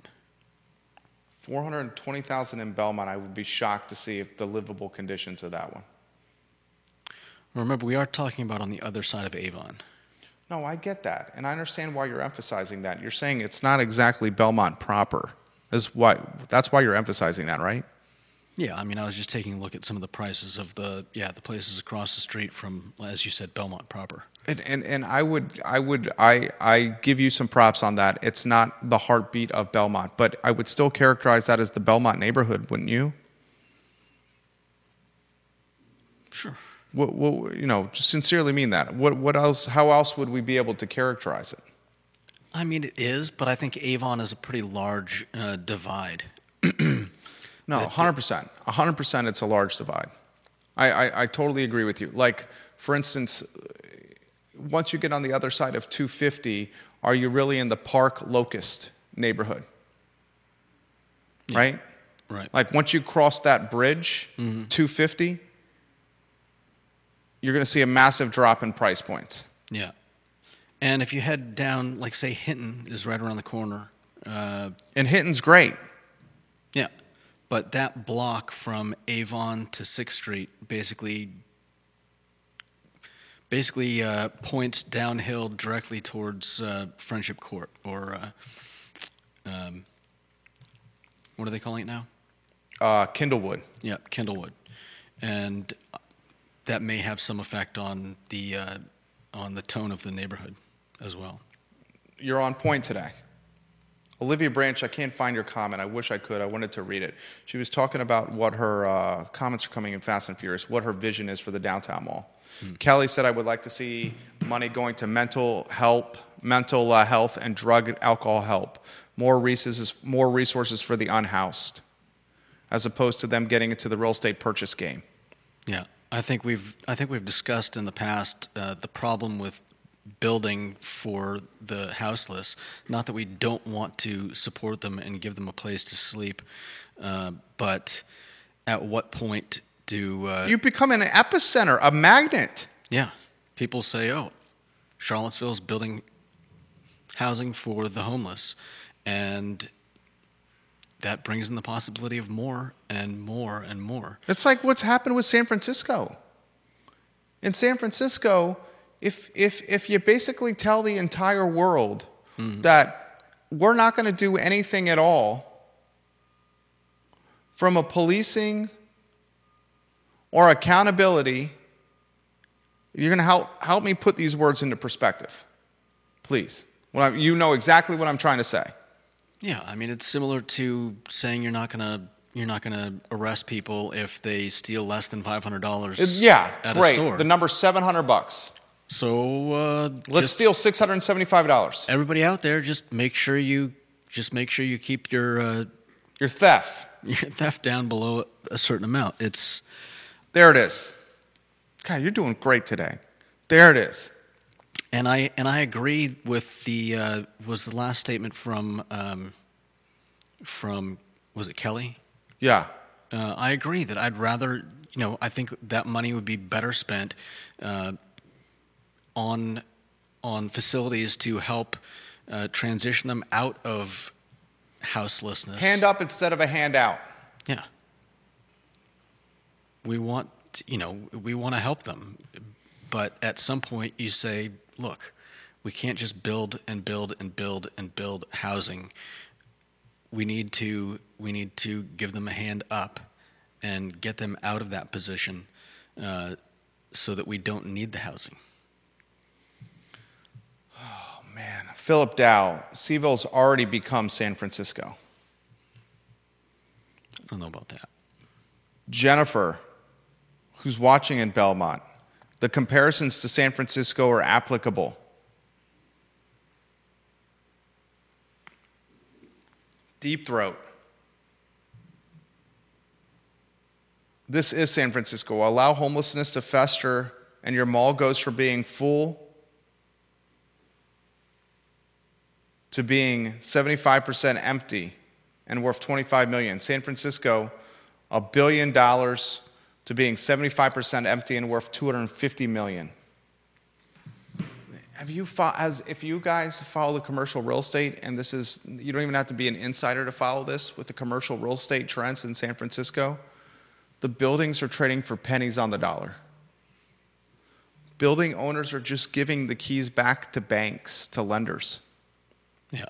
420,000 in Belmont, I would be shocked to see if the livable conditions of that one. Remember, we are talking about on the other side of Avon. No, I get that, and I understand why you're emphasizing that. You're saying it's not exactly Belmont proper. Is why that's why you're emphasizing that, right? Yeah, I mean, I was just taking a look at some of the prices of the yeah the places across the street from, as you said, Belmont proper. And and, and I would I would I I give you some props on that. It's not the heartbeat of Belmont, but I would still characterize that as the Belmont neighborhood, wouldn't you? Sure. What, what you know, just sincerely mean that. What what else? How else would we be able to characterize it? I mean, it is, but I think Avon is a pretty large uh, divide. No, hundred percent, hundred percent. It's a large divide. I, I, I totally agree with you. Like, for instance, once you get on the other side of 250, are you really in the Park Locust neighborhood? Yeah. Right? Right. Like once you cross that bridge, mm-hmm. 250, you're going to see a massive drop in price points. Yeah. And if you head down, like say Hinton is right around the corner. Uh, and Hinton's great. Yeah. But that block from Avon to Sixth Street basically basically uh, points downhill directly towards uh, Friendship Court, or uh, um, what are they calling it now? Uh, Kindlewood. Yeah, Kindlewood, and that may have some effect on the uh, on the tone of the neighborhood as well. You're on point today. Olivia Branch, I can't find your comment. I wish I could. I wanted to read it. She was talking about what her uh, comments are coming in fast and furious, what her vision is for the downtown mall. Hmm. Kelly said, I would like to see money going to mental help, mental uh, health, and drug and alcohol help. More resources, more resources for the unhoused, as opposed to them getting into the real estate purchase game. Yeah, I think we've I think we've discussed in the past uh, the problem with building for the houseless. Not that we don't want to support them and give them a place to sleep, uh, but at what point do uh, you become an epicenter, a magnet? Yeah, people say, "Oh, Charlottesville's building housing for the homeless," and that brings in the possibility of more and more and more. It's like what's happened with San Francisco. In San Francisco, if, if, if you basically tell the entire world mm-hmm. that we're not going to do anything at all from a policing or accountability, you're going to help, help me put these words into perspective. Please. you know exactly what I'm trying to say. Yeah, I mean it's similar to saying you're not gonna you're not gonna arrest people if they steal less than five hundred dollars. Yeah, at great. A store. The number's 700 bucks. So uh, Let's steal $675. everybody out there. Just make sure you just make sure you keep your uh, Your theft. your theft down below a certain amount. It's There it is. God, you're doing great today. There it is. And I and I agree with the uh, was the last statement from um, from was it Kelly? Yeah. Uh, I agree that I'd rather, you know, I think that money would be better spent uh, on on facilities to help uh, transition them out of houselessness. Hand up instead of a handout. Yeah. We want, you know, we want to help them, but at some point you say, look, we can't just build and build and build and build housing. We need to we need to give them a hand up and get them out of that position uh, so that we don't need the housing. Oh man, Philip Dow, CVille's already become San Francisco. I don't know about that. Jennifer, who's watching in Belmont, the comparisons to San Francisco are applicable. Deep throat. This is San Francisco. Allow homelessness to fester, and your mall goes from being full to being 75% empty and worth 25 million. San Francisco, a billion dollars to being 75% empty and worth 250 million. Have you fo- as if you guys follow the commercial real estate and this is you don't even have to be an insider to follow this with the commercial real estate trends in San Francisco, the buildings are trading for pennies on the dollar. Building owners are just giving the keys back to banks, to lenders. Yeah.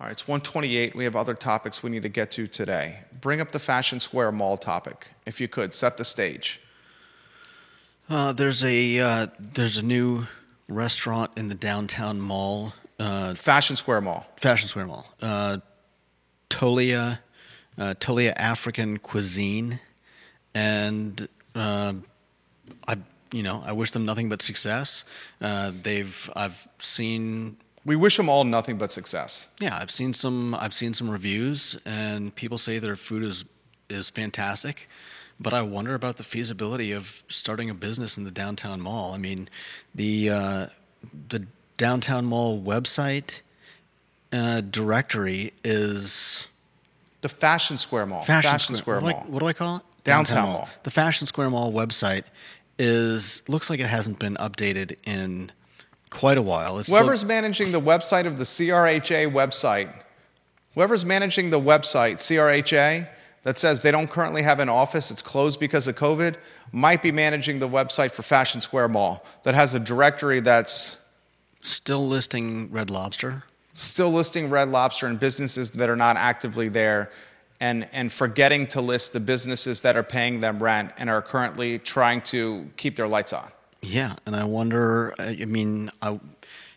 All right, it's 128. We have other topics we need to get to today. Bring up the Fashion Square Mall topic, if you could. Set the stage. Uh, there's a uh, there's a new restaurant in the downtown mall, uh, Fashion Square Mall. Fashion Square Mall. Uh, Tolia, uh, Tolia African cuisine, and uh, I you know I wish them nothing but success. Uh, they've I've seen We wish them all nothing but success. yeah I've seen some I've seen some reviews and people say their food is is fantastic. But I wonder about the feasibility of starting a business in the downtown mall. I mean, the uh, the downtown mall website uh, directory is The Fashion Square Mall. Fashion, Square, what do I- Mall. what do I call it? Downtown Mall. The Fashion Square Mall website is looks like it hasn't been updated in quite a while. It's still- Whoever's managing the website of the CRHA website, whoever's managing the website, CRHA, that says they don't currently have an office, it's closed because of COVID, might be managing the website for Fashion Square Mall that has a directory that's still listing Red Lobster. still listing Red Lobster and businesses that are not actively there and, and forgetting to list the businesses that are paying them rent and are currently trying to keep their lights on. Yeah, and I wonder. I I mean, I,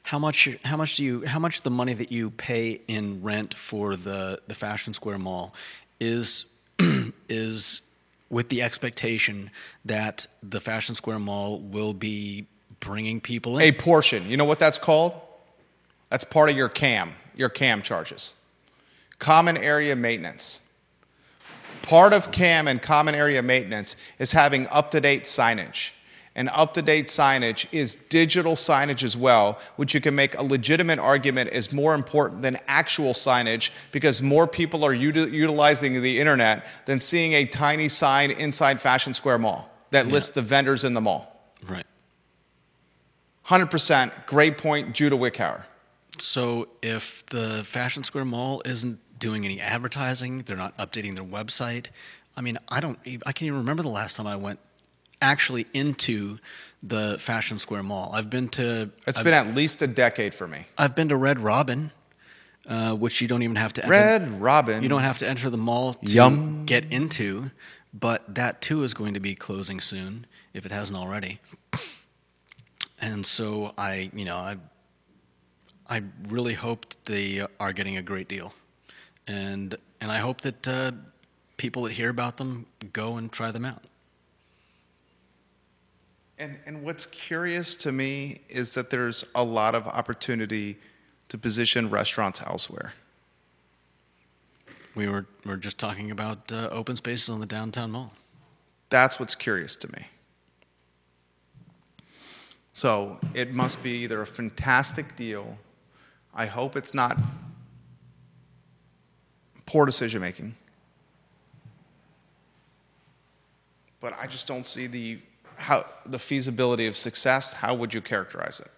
how much? How much do you? How much the money that you pay in rent for the the Fashion Square Mall is is with the expectation that the Fashion Square Mall will be bringing people in? A portion, you know what that's called? That's part of your CAM, your CAM charges. Common area maintenance. Part of CAM and common area maintenance is having up to date signage. And up to date signage is digital signage as well, which you can make a legitimate argument is more important than actual signage because more people are uti- utilizing the internet than seeing a tiny sign inside Fashion Square Mall that lists the vendors in the mall. right. 100%. Great point, Judah Wickhauer. So if the Fashion Square Mall isn't doing any advertising, they're not updating their website. I mean, I don't. I can't even remember the last time I went actually into the Fashion Square Mall. I've been to. It's I've, been at least a decade for me. I've been to Red Robin, uh, which you don't even have to. enter- Red Robin. You don't have to enter the mall to Yum. get into, but that too is going to be closing soon if it hasn't already. And so I, you know, I, I really hope that they are getting a great deal, and and I hope that uh, people that hear about them go and try them out. And, and what's curious to me is that there's a lot of opportunity to position restaurants elsewhere. We were, we were just talking about uh, open spaces on the downtown mall. That's what's curious to me. So it must be either a fantastic deal. I hope it's not poor decision making. But I just don't see the how the feasibility of success. How would you characterize it?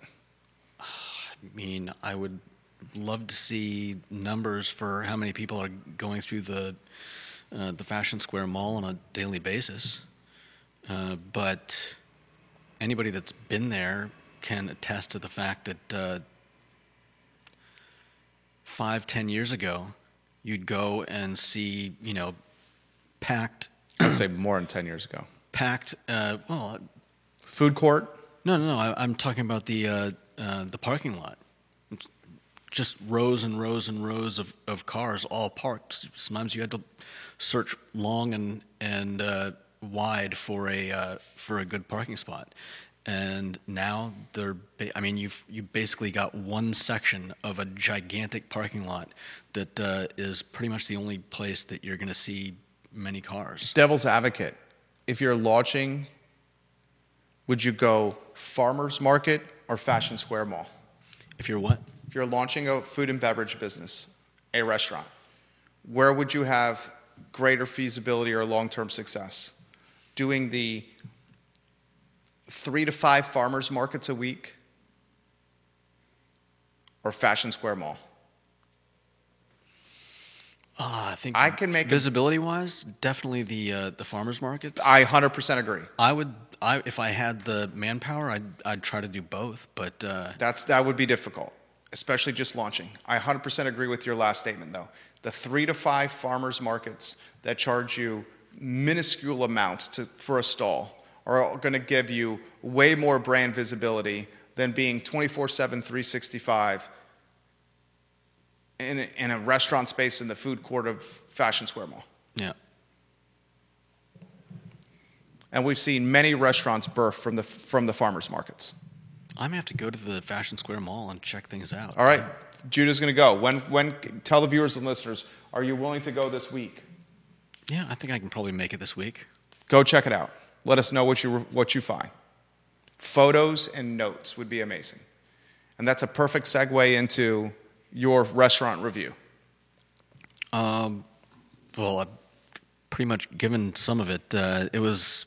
I mean, I would love to see numbers for how many people are going through the uh, the Fashion Square Mall on a daily basis. Uh, but anybody that's been there can attest to the fact that uh, five, ten years ago, you'd go and see, you know, packed. I'd say more than 10 years ago. Packed. Uh, well, Food court? no, no, no. I, I'm talking about the uh, uh, the parking lot. It's just rows and rows and rows of, of cars all parked. Sometimes you had to search long and and uh, wide for a uh, for a good parking spot. And now they're. Ba- I mean, you've you basically got one section of a gigantic parking lot that uh, is pretty much the only place that you're going to see many cars. Devil's advocate. If you're launching, would you go farmers market or Fashion Square Mall? If you're what? If you're launching a food and beverage business, a restaurant, where would you have greater feasibility or long term success? Doing the three to five farmers markets a week or Fashion Square Mall? Uh, I think I can make a- visibility wise, definitely the uh, the farmers markets. I 100% agree. I would, I if I had the manpower, I'd I'd try to do both. But uh, That's, that would be difficult, especially just launching. I 100% agree with your last statement, though. The three to five farmers markets that charge you minuscule amounts to, for a stall are going to give you way more brand visibility than being 24 7, 365 in a, in a restaurant space in the food court of Fashion Square Mall. yeah, And we've seen many restaurants birth from the, from the farmers markets. I may have to go to the Fashion Square Mall and check things out. All right, Judah's going to go. When, when, tell the viewers and listeners, are you willing to go this week? Yeah, I think I can probably make it this week. Go check it out. Let us know what you, what you find. Photos and notes would be amazing. And that's a perfect segue into your restaurant review. Um, well, I've pretty much given some of it. Uh, it was,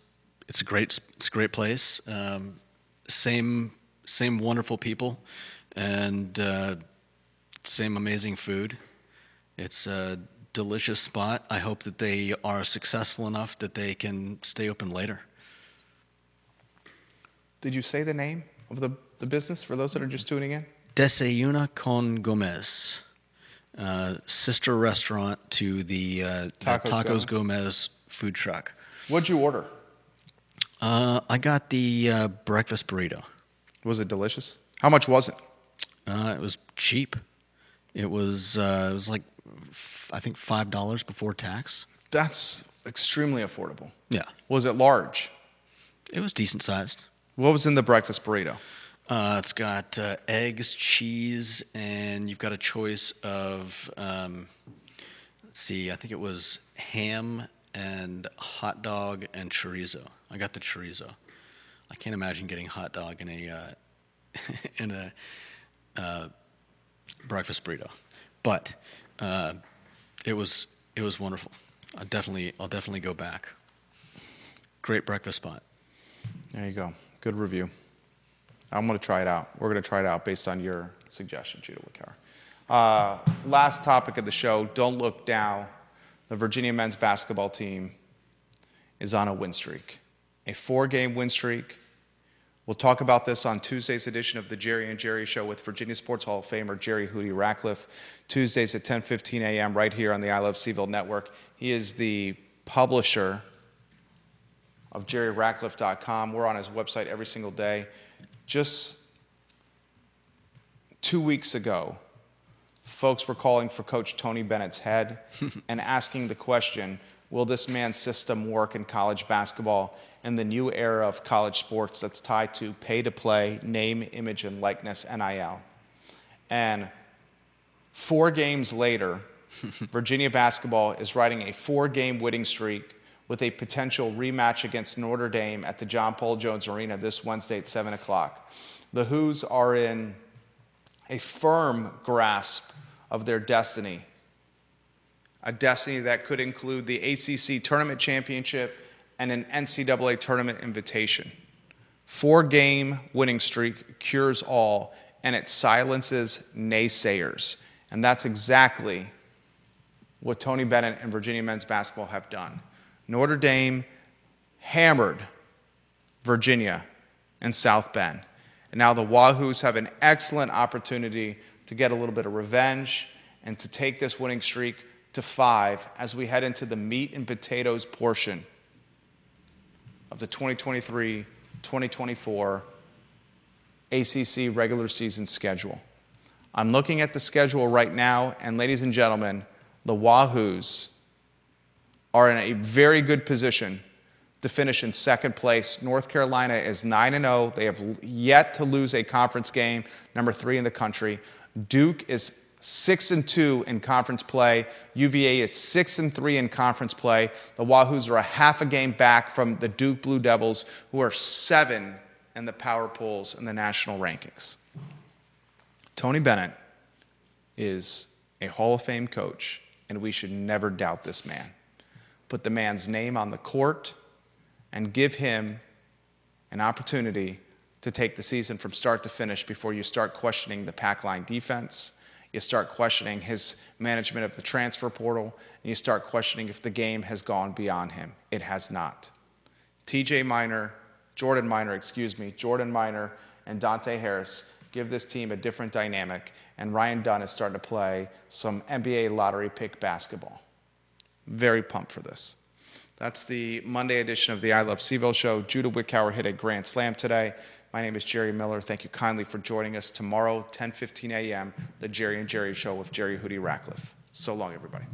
it's a great, it's a great place. Um, same, same wonderful people, and uh, same amazing food. It's a delicious spot. I hope that they are successful enough that they can stay open later. Did you say the name of the, the business for those that are just tuning in? Desayuna con Gomez, uh, sister restaurant to the, uh, Tacos Tacos, Gomez. Gomez. food truck. What'd you order? Uh, I got the uh, breakfast burrito. Was it delicious? How much was it? Uh, it was cheap. It was uh, it was like f- I think five dollars before tax. That's extremely affordable. Yeah, Was it large? it was decent sized. What was in the breakfast burrito? Uh, it's got uh, eggs, cheese, and you've got a choice of um, let's see. I think it was ham and hot dog and chorizo. I got the chorizo. I can't imagine getting hot dog in a uh, in a uh, breakfast burrito, but uh, it was it was wonderful. I definitely I'll definitely go back. Great breakfast spot. There you go. Good review. I'm going to try it out. We're going to try it out based on your suggestion, Judah Wickhauer. Uh, last topic of the show don't look down. The Virginia men's basketball team is on a win streak, a four game win streak. We'll talk about this on Tuesday's edition of the Jerry and Jerry Show with Virginia Sports Hall of Famer Jerry Hootie Ratcliffe. Tuesdays at 10:15 a.m. right here on the I Love CVille Network. He is the publisher of jerryratcliffe.com. We're on his website every single day. Just two weeks ago, folks were calling for Coach Tony Bennett's head and asking the question Will this man's system work in college basketball in the new era of college sports that's tied to pay to play, name, image, and likeness, NIL? And four games later, Virginia basketball is riding a four game winning streak with a potential rematch against Notre Dame at the John Paul Jones Arena this Wednesday at 7 o'clock. The Hoos are in a firm grasp of their destiny a destiny that could include the ACC Tournament Championship and an NCAA Tournament invitation. Four game winning streak cures all, and it silences naysayers. And that's exactly what Tony Bennett and Virginia men's basketball have done. Notre Dame hammered Virginia and South Bend. And now the Wahoos have an excellent opportunity to get a little bit of revenge and to take this winning streak to five as we head into the meat and potatoes portion of the 2023 2024 ACC regular season schedule. I'm looking at the schedule right now, and ladies and gentlemen, the Wahoos are in a very good position to finish in second place. North Carolina is 9 0. They have yet to lose a conference game, number three in the country. Duke is six and two in conference play. UVA is six and three in conference play. The Wahoos are a half a game back from the Duke Blue Devils, who are seven in the power polls in the national rankings. Tony Bennett is a Hall of Fame coach, and we should never doubt this man. Put the man's name on the court and give him an opportunity to take the season from start to finish before you start questioning the pack line defense you start questioning his management of the transfer portal, and you start questioning if the game has gone beyond him. It has not. TJ Minor, Jordan Minor, excuse me, Jordan Minor and Dante Harris give this team a different dynamic, and Ryan Dunn is starting to play some NBA lottery pick basketball. Very pumped for this. That's the Monday edition of the I Love CVille show. Judah Wickower hit a grand slam today. My name is Jerry Miller. Thank you kindly for joining us tomorrow, 10:15 a.m. The Jerry and Jerry Show with Jerry Hoodie Ratcliffe. So long, everybody.